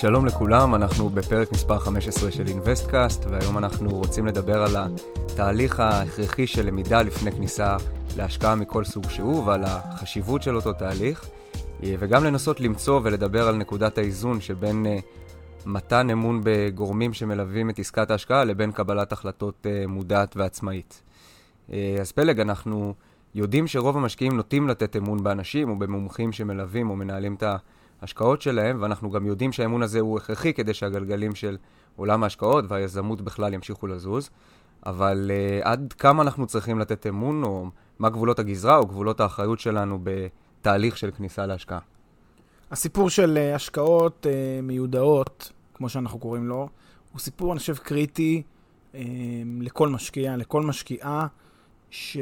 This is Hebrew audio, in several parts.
שלום לכולם, אנחנו בפרק מספר 15 של אינוויסטקאסט, והיום אנחנו רוצים לדבר על התהליך ההכרחי של למידה לפני כניסה להשקעה מכל סוג שהוא, ועל החשיבות של אותו תהליך, וגם לנסות למצוא ולדבר על נקודת האיזון שבין אה, מתן אמון בגורמים שמלווים את עסקת ההשקעה לבין קבלת החלטות אה, מודעת ועצמאית. אה, אז פלג, אנחנו יודעים שרוב המשקיעים נוטים לתת אמון באנשים או במומחים שמלווים או מנהלים את ההשקעות שלהם, ואנחנו גם יודעים שהאמון הזה הוא הכרחי כדי שהגלגלים של עולם ההשקעות והיזמות בכלל ימשיכו לזוז. אבל uh, עד כמה אנחנו צריכים לתת אמון, או מה גבולות הגזרה או גבולות האחריות שלנו בתהליך של כניסה להשקעה? הסיפור של uh, השקעות uh, מיודעות, כמו שאנחנו קוראים לו, הוא סיפור, אני חושב, קריטי uh, לכל משקיע, לכל משקיעה, ש...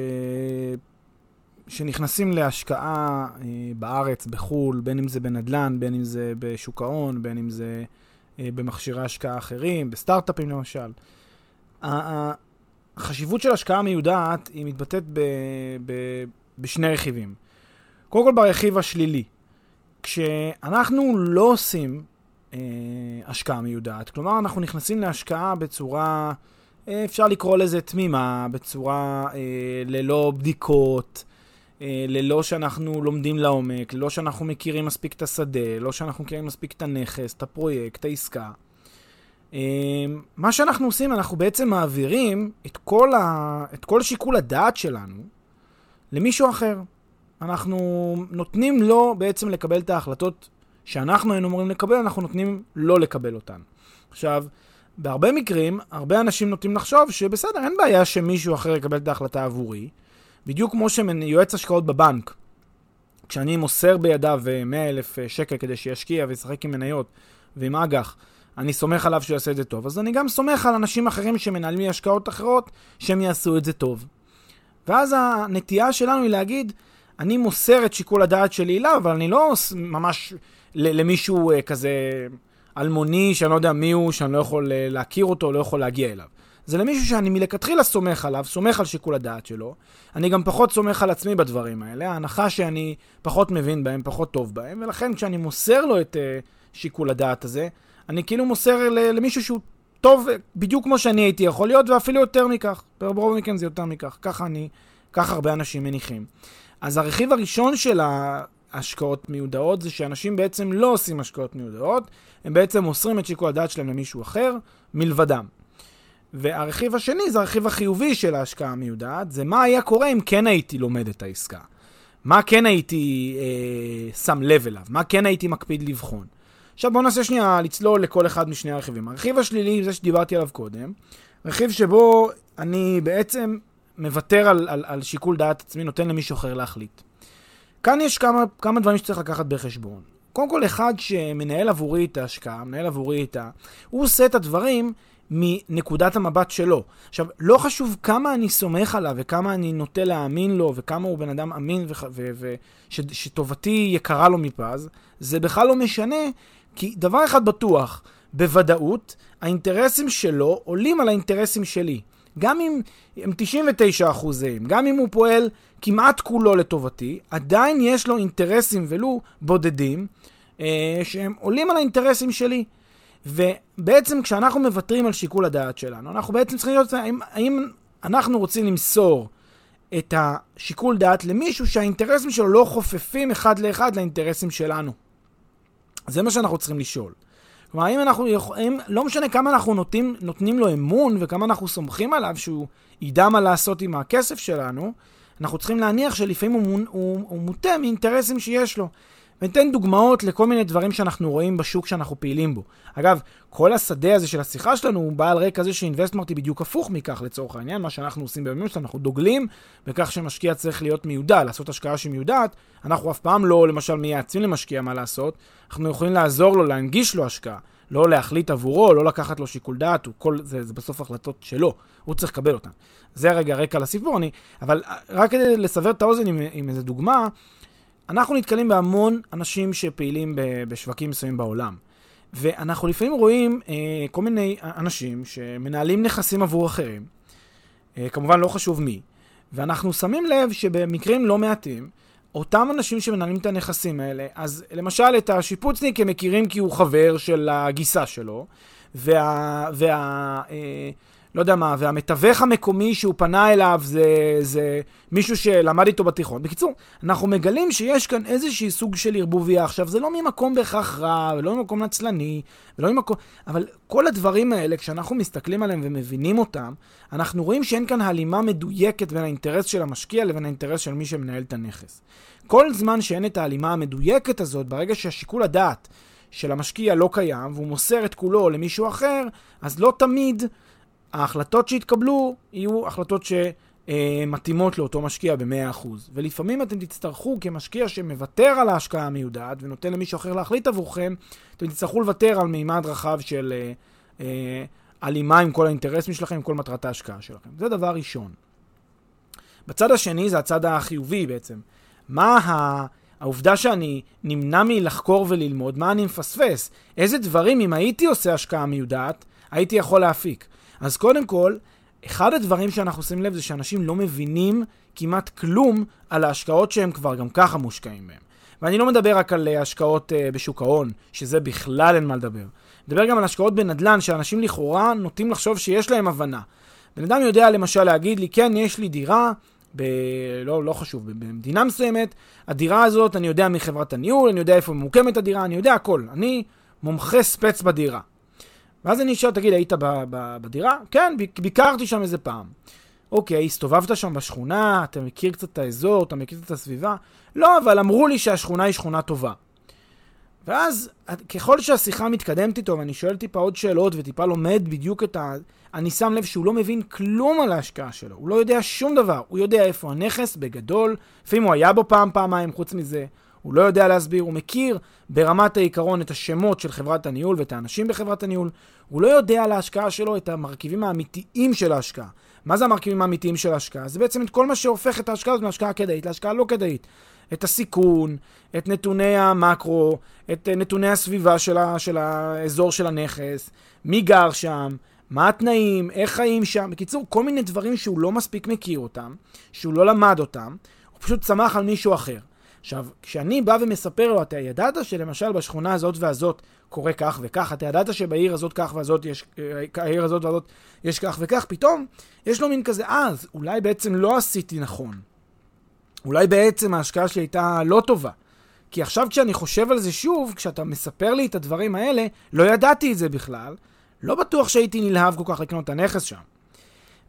שנכנסים להשקעה uh, בארץ, בחו"ל, בין אם זה בנדל"ן, בין אם זה בשוק ההון, בין אם זה uh, במכשירי השקעה אחרים, בסטארט-אפים למשל. החשיבות של השקעה מיודעת היא מתבטאת ב, ב, בשני רכיבים. קודם כל ברכיב השלילי. כשאנחנו לא עושים אה, השקעה מיודעת, כלומר אנחנו נכנסים להשקעה בצורה, אה, אפשר לקרוא לזה תמימה, בצורה אה, ללא בדיקות, אה, ללא שאנחנו לומדים לעומק, ללא שאנחנו מכירים מספיק את השדה, לא שאנחנו מכירים מספיק את הנכס, את הפרויקט, את העסקה. אמ, מה שאנחנו עושים, אנחנו בעצם מעבירים את כל, ה... את כל שיקול הדעת שלנו למישהו אחר. אנחנו נותנים לו בעצם לקבל את ההחלטות שאנחנו היינו אמורים לקבל, אנחנו נותנים לו לקבל אותן. עכשיו, בהרבה מקרים, הרבה אנשים נוטים לחשוב שבסדר, אין בעיה שמישהו אחר יקבל את ההחלטה עבורי. בדיוק כמו שיועץ השקעות בבנק, כשאני מוסר בידיו 100 אלף שקל כדי שישקיע וישחק עם מניות ועם אג"ח, אני סומך עליו שהוא יעשה את זה טוב, אז אני גם סומך על אנשים אחרים שמנהלים לי השקעות אחרות, שהם יעשו את זה טוב. ואז הנטייה שלנו היא להגיד, אני מוסר את שיקול הדעת שלי אליו, אבל אני לא ממש למישהו אה, כזה אלמוני, שאני לא יודע מי הוא, שאני לא יכול אה, להכיר אותו, לא יכול להגיע אליו. זה למישהו שאני מלכתחילה סומך עליו, סומך על שיקול הדעת שלו. אני גם פחות סומך על עצמי בדברים האלה, ההנחה שאני פחות מבין בהם, פחות טוב בהם, ולכן כשאני מוסר לו את uh, שיקול הדעת הזה, אני כאילו מוסר למישהו שהוא טוב בדיוק כמו שאני הייתי יכול להיות, ואפילו יותר מכך. ברוב המקרים זה יותר מכך. ככה אני, ככה הרבה אנשים מניחים. אז הרכיב הראשון של ההשקעות מיודעות זה שאנשים בעצם לא עושים השקעות מיודעות, הם בעצם מוסרים את שיקול הדעת שלהם למישהו אחר מלבדם. והרכיב השני זה הרכיב החיובי של ההשקעה המיודעת, זה מה היה קורה אם כן הייתי לומד את העסקה. מה כן הייתי אה, שם לב אליו, מה כן הייתי מקפיד לבחון. עכשיו בואו נעשה שנייה לצלול לכל אחד משני הרכיבים. הרכיב השלילי, זה שדיברתי עליו קודם, רכיב שבו אני בעצם מוותר על, על, על שיקול דעת עצמי, נותן למישהו אחר להחליט. כאן יש כמה, כמה דברים שצריך לקחת בחשבון. קודם כל, אחד שמנהל עבורי את ההשקעה, מנהל עבורי את ה... הוא עושה את הדברים מנקודת המבט שלו. עכשיו, לא חשוב כמה אני סומך עליו וכמה אני נוטה להאמין לו וכמה הוא בן אדם אמין ושטובתי יקרה לו מפז, זה בכלל לא משנה, כי דבר אחד בטוח, בוודאות, האינטרסים שלו עולים על האינטרסים שלי. גם אם הם 99 אחוזים, גם אם הוא פועל כמעט כולו לטובתי, עדיין יש לו אינטרסים ולו בודדים, אה, שהם עולים על האינטרסים שלי. ובעצם כשאנחנו מוותרים על שיקול הדעת שלנו, אנחנו בעצם צריכים להיות, האם, האם אנחנו רוצים למסור את השיקול דעת למישהו שהאינטרסים שלו לא חופפים אחד לאחד לאינטרסים שלנו. זה מה שאנחנו צריכים לשאול. כלומר, האם אנחנו יכולים, לא משנה כמה אנחנו נותנים, נותנים לו אמון וכמה אנחנו סומכים עליו שהוא ידע מה לעשות עם הכסף שלנו, אנחנו צריכים להניח שלפעמים הוא, הוא, הוא מוטה מאינטרסים שיש לו. וניתן דוגמאות לכל מיני דברים שאנחנו רואים בשוק שאנחנו פעילים בו. אגב, כל השדה הזה של השיחה שלנו הוא בא על רקע זה שאינבסטמרט היא בדיוק הפוך מכך לצורך העניין, מה שאנחנו עושים בימים שלנו, אנחנו דוגלים בכך שמשקיע צריך להיות מיודע, לעשות השקעה שהיא מיודעת. אנחנו אף פעם לא, למשל, מייעצים למשקיע מה לעשות, אנחנו יכולים לעזור לו, להנגיש לו השקעה. לא להחליט עבורו, לא לקחת לו שיקול דעת, כל, זה, זה בסוף החלטות שלו, הוא צריך לקבל אותן. זה רגע רקע לסיפור, אני, אבל רק כדי לסבר את האוזן עם, עם איזה דוגמה, אנחנו נתקלים בהמון אנשים שפעילים בשווקים מסוימים בעולם. ואנחנו לפעמים רואים אה, כל מיני אנשים שמנהלים נכסים עבור אחרים, אה, כמובן לא חשוב מי, ואנחנו שמים לב שבמקרים לא מעטים, אותם אנשים שמנהלים את הנכסים האלה, אז למשל את השיפוצניק הם מכירים כי הוא חבר של הגיסה שלו, וה... וה אה, לא יודע מה, והמתווך המקומי שהוא פנה אליו זה, זה מישהו שלמד איתו בתיכון. בקיצור, אנחנו מגלים שיש כאן איזשהי סוג של ערבוביה. עכשיו, זה לא ממקום בהכרח רע, ולא ממקום נצלני, ולא ממקום... אבל כל הדברים האלה, כשאנחנו מסתכלים עליהם ומבינים אותם, אנחנו רואים שאין כאן הלימה מדויקת בין האינטרס של המשקיע לבין האינטרס של מי שמנהל את הנכס. כל זמן שאין את ההלימה המדויקת הזאת, ברגע שהשיקול הדעת של המשקיע לא קיים, והוא מוסר את כולו למישהו אחר, אז לא תמיד... ההחלטות שיתקבלו יהיו החלטות שמתאימות לאותו משקיע ב-100%. ולפעמים אתם תצטרכו כמשקיע שמוותר על ההשקעה המיודעת ונותן למישהו אחר להחליט עבורכם, אתם תצטרכו לוותר על מימד רחב של אה, אה, הלימה עם כל האינטרסים שלכם, עם כל מטרת ההשקעה שלכם. זה דבר ראשון. בצד השני זה הצד החיובי בעצם. מה ה... העובדה שאני נמנע מלחקור וללמוד, מה אני מפספס? איזה דברים, אם הייתי עושה השקעה מיודעת, הייתי יכול להפיק. אז קודם כל, אחד הדברים שאנחנו עושים לב זה שאנשים לא מבינים כמעט כלום על ההשקעות שהם כבר גם ככה מושקעים בהן. ואני לא מדבר רק על אה, השקעות uh, בשוק ההון, שזה בכלל אין מה לדבר. מדבר גם על השקעות בנדל"ן, שאנשים לכאורה נוטים לחשוב שיש להם הבנה. בן אדם יודע למשל להגיד לי, כן, יש לי דירה, ב... לא, לא חשוב, במדינה מסוימת, הדירה הזאת, אני יודע מחברת הניהול, אני יודע איפה ממוקמת הדירה, אני יודע הכל. אני מומחה ספץ בדירה. ואז אני אשאל, תגיד, היית ב- ב- בדירה? כן, ביקרתי שם איזה פעם. אוקיי, הסתובבת שם בשכונה, אתה מכיר קצת את האזור, אתה מכיר את הסביבה? לא, אבל אמרו לי שהשכונה היא שכונה טובה. ואז, ככל שהשיחה מתקדמת איתו, ואני שואל טיפה עוד שאלות, וטיפה לומד בדיוק את ה... אני שם לב שהוא לא מבין כלום על ההשקעה שלו. הוא לא יודע שום דבר. הוא יודע איפה הנכס, בגדול. לפעמים הוא היה בו פעם, פעמיים, חוץ מזה. הוא לא יודע להסביר, הוא מכיר ברמת העיקרון את השמות של חברת הניהול ואת האנשים בחברת הניהול, הוא לא יודע על ההשקעה שלו את המרכיבים האמיתיים של ההשקעה. מה זה המרכיבים האמיתיים של ההשקעה? זה בעצם את כל מה שהופך את ההשקעה הזאת מהשקעה כדאית להשקעה לא כדאית. את הסיכון, את נתוני המקרו, את נתוני הסביבה של, ה, של האזור של הנכס, מי גר שם, מה התנאים, איך חיים שם. בקיצור, כל מיני דברים שהוא לא מספיק מכיר אותם, שהוא לא למד אותם, הוא פשוט צמח על מישהו אחר. עכשיו, כשאני בא ומספר לו, אתה ידעת שלמשל בשכונה הזאת והזאת קורה כך וכך, אתה ידעת שבעיר הזאת כך והזאת יש, אה, העיר הזאת והזאת יש כך וכך, פתאום יש לו מין כזה, אז אולי בעצם לא עשיתי נכון. אולי בעצם ההשקעה שלי הייתה לא טובה. כי עכשיו כשאני חושב על זה שוב, כשאתה מספר לי את הדברים האלה, לא ידעתי את זה בכלל, לא בטוח שהייתי נלהב כל כך לקנות את הנכס שם.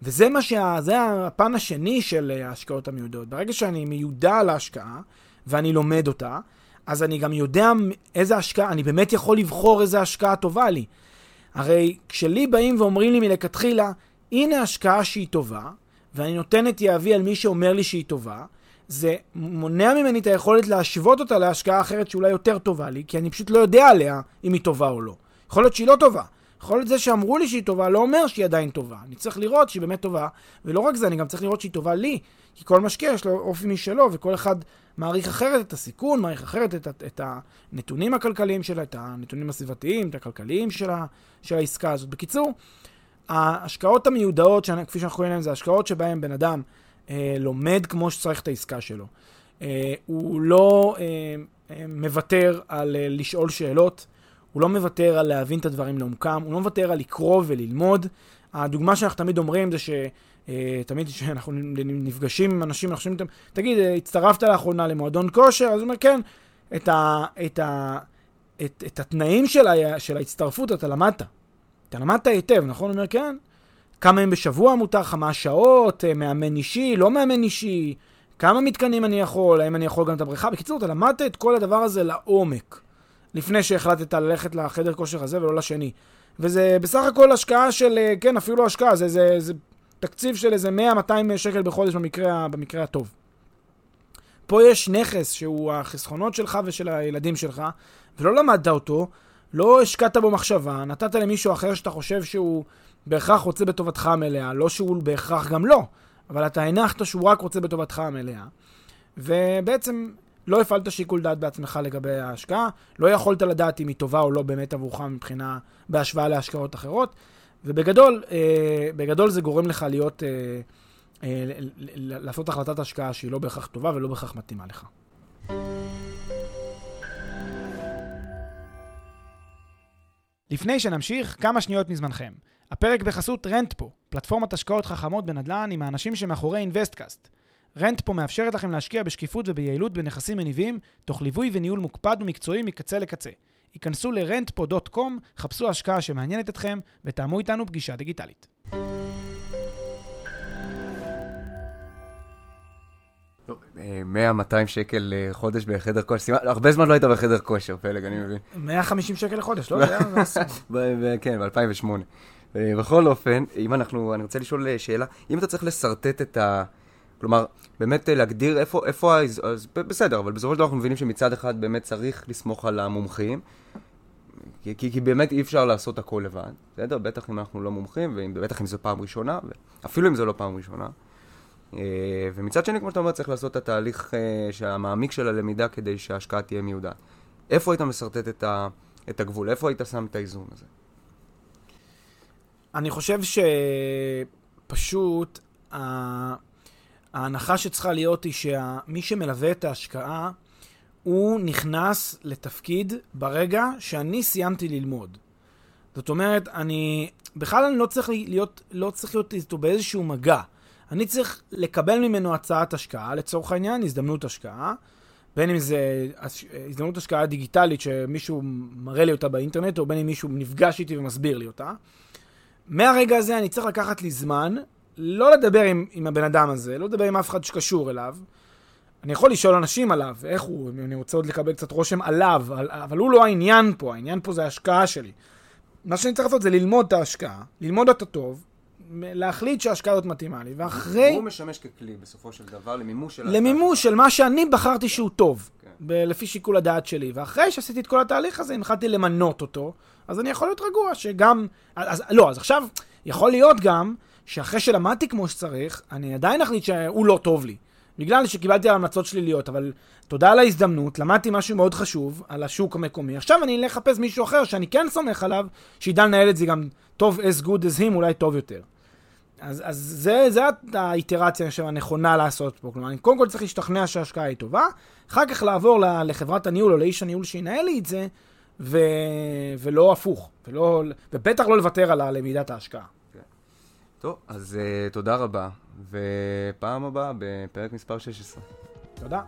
וזה מה שה... זה הפן השני של ההשקעות המיודעות. ברגע שאני מיודע על ההשקעה, ואני לומד אותה, אז אני גם יודע איזה השקעה, אני באמת יכול לבחור איזה השקעה טובה לי. הרי כשלי באים ואומרים לי מלכתחילה, הנה השקעה שהיא טובה, ואני נותן את יהבי על מי שאומר לי שהיא טובה, זה מונע ממני את היכולת להשוות אותה להשקעה אחרת שאולי יותר טובה לי, כי אני פשוט לא יודע עליה אם היא טובה או לא. יכול להיות שהיא לא טובה. יכול להיות זה שאמרו לי שהיא טובה לא אומר שהיא עדיין טובה. אני צריך לראות שהיא באמת טובה, ולא רק זה, אני גם צריך לראות שהיא טובה לי. כי כל משקיע יש לו אופי משלו, וכל אחד מעריך אחרת את הסיכון, מעריך אחרת את, את, את הנתונים הכלכליים שלה, את הנתונים הסביבתיים, את הכלכליים של, ה, של העסקה הזאת. בקיצור, ההשקעות המיודעות, שאני, כפי שאנחנו קוראים להן, זה השקעות שבהן בן אדם אה, לומד כמו שצריך את העסקה שלו. אה, הוא לא אה, אה, מוותר על אה, לשאול שאלות, הוא לא מוותר על להבין את הדברים לעומקם, הוא לא מוותר על לקרוא וללמוד. הדוגמה שאנחנו תמיד אומרים זה ש... אה, תמיד כשאנחנו נפגשים עם אנשים, אנחנו שומעים, תגיד, אה, הצטרפת לאחרונה למועדון כושר? אז הוא אומר, כן. את, ה, את, ה, את, את התנאים של, ה, של ההצטרפות אתה למדת. אתה למדת היטב, נכון? הוא אומר, כן. כמה ימים בשבוע מותר לך, מה השעות, אה, מאמן אישי, לא מאמן אישי, כמה מתקנים אני יכול, האם אני יכול גם את הבריכה. בקיצור, אתה למדת את כל הדבר הזה לעומק, לפני שהחלטת ללכת לחדר כושר הזה ולא לשני. וזה בסך הכל השקעה של, כן, אפילו השקעה, זה, זה, זה תקציב של איזה 100-200 שקל בחודש במקרה, במקרה הטוב. פה יש נכס שהוא החסכונות שלך ושל הילדים שלך, ולא למדת אותו, לא השקעת בו מחשבה, נתת למישהו אחר שאתה חושב שהוא בהכרח רוצה בטובתך המלאה, לא שהוא בהכרח גם לא, אבל אתה הנחת שהוא רק רוצה בטובתך המלאה, ובעצם לא הפעלת שיקול דעת בעצמך לגבי ההשקעה, לא יכולת לדעת אם היא טובה או לא באמת עבורך מבחינה, בהשוואה להשקעות אחרות, ובגדול, אה, בגדול זה גורם לך להיות, אה, אה, לעשות החלטת השקעה שהיא לא בהכרח טובה ולא בהכרח מתאימה לך. לפני שנמשיך, כמה שניות מזמנכם. הפרק בחסות רנטפו, פלטפורמת השקעות חכמות בנדל"ן עם האנשים שמאחורי אינוויסטקאסט. רנטפו מאפשרת לכם להשקיע בשקיפות וביעילות בנכסים מניבים, תוך ליווי וניהול מוקפד ומקצועי מקצה לקצה. היכנסו ל-rentpo.com, חפשו השקעה שמעניינת אתכם ותאמו איתנו פגישה דיגיטלית. טוב, 100-200 אה, שקל לחודש אה, בחדר כושר, סימן, הרבה זמן לא היית בחדר כושר, פלג, אני מבין. 150 שקל לחודש, לא? כן, ב-2008. אה, בכל אופן, אם אנחנו, אני רוצה לשאול שאלה, אם אתה צריך לשרטט את ה... כלומר, באמת להגדיר איפה, איפה, אז בסדר, אבל בסופו של דבר אנחנו מבינים שמצד אחד באמת צריך לסמוך על המומחים, כי, כי, כי באמת אי אפשר לעשות הכל לבד, בסדר? בטח אם אנחנו לא מומחים, ובטח אם זו פעם ראשונה, אפילו אם זו לא פעם ראשונה. אה, ומצד שני, כמו שאתה אומר, צריך לעשות את התהליך אה, המעמיק של הלמידה כדי שההשקעה תהיה מיודעת. איפה היית משרטט את, ה, את הגבול? איפה היית שם את האיזון הזה? אני חושב שפשוט ההנחה שצריכה להיות היא שמי שמלווה את ההשקעה, הוא נכנס לתפקיד ברגע שאני סיימתי ללמוד. זאת אומרת, אני... בכלל אני לא צריך להיות, לא צריך להיות איתו באיזשהו מגע. אני צריך לקבל ממנו הצעת השקעה, לצורך העניין, הזדמנות השקעה, בין אם זה הזדמנות השקעה דיגיטלית שמישהו מראה לי אותה באינטרנט, או בין אם מישהו נפגש איתי ומסביר לי אותה. מהרגע הזה אני צריך לקחת לי זמן, לא לדבר עם, עם הבן אדם הזה, לא לדבר עם אף אחד שקשור אליו. אני יכול לשאול אנשים עליו, איך הוא, אני רוצה עוד לקבל קצת רושם עליו, אבל הוא לא העניין פה, העניין פה זה ההשקעה שלי. מה שאני צריך לעשות זה ללמוד את ההשקעה, ללמוד אותה טוב, להחליט שההשקעה הזאת מתאימה לי, ואחרי... הוא משמש ככלי בסופו של דבר למימוש של... למימוש של מה שאני בחרתי שהוא טוב, כן. ב- לפי שיקול הדעת שלי. ואחרי שעשיתי את כל התהליך הזה, הנחלתי למנות אותו, אז אני יכול להיות רגוע שגם... אז, לא, אז עכשיו, יכול להיות גם שאחרי שלמדתי כמו שצריך, אני עדיין אחליט שהוא לא טוב לי. בגלל שקיבלתי המלצות שליליות, אבל תודה על ההזדמנות, למדתי משהו מאוד חשוב על השוק המקומי. עכשיו אני אלך לחפש מישהו אחר שאני כן סומך עליו, שידע לנהל את זה גם טוב as good as him, אולי טוב יותר. אז, אז זה, זה האיטרציה, אני חושב, הנכונה לעשות פה. כלומר, אני קודם כל צריך להשתכנע שההשקעה היא טובה, אחר כך לעבור לחברת הניהול או לאיש הניהול שינהל לי את זה, ו... ולא הפוך, ולא... ובטח לא לוותר על למידת ההשקעה. טוב, אז uh, תודה רבה, ופעם הבאה בפרק מספר 16. תודה.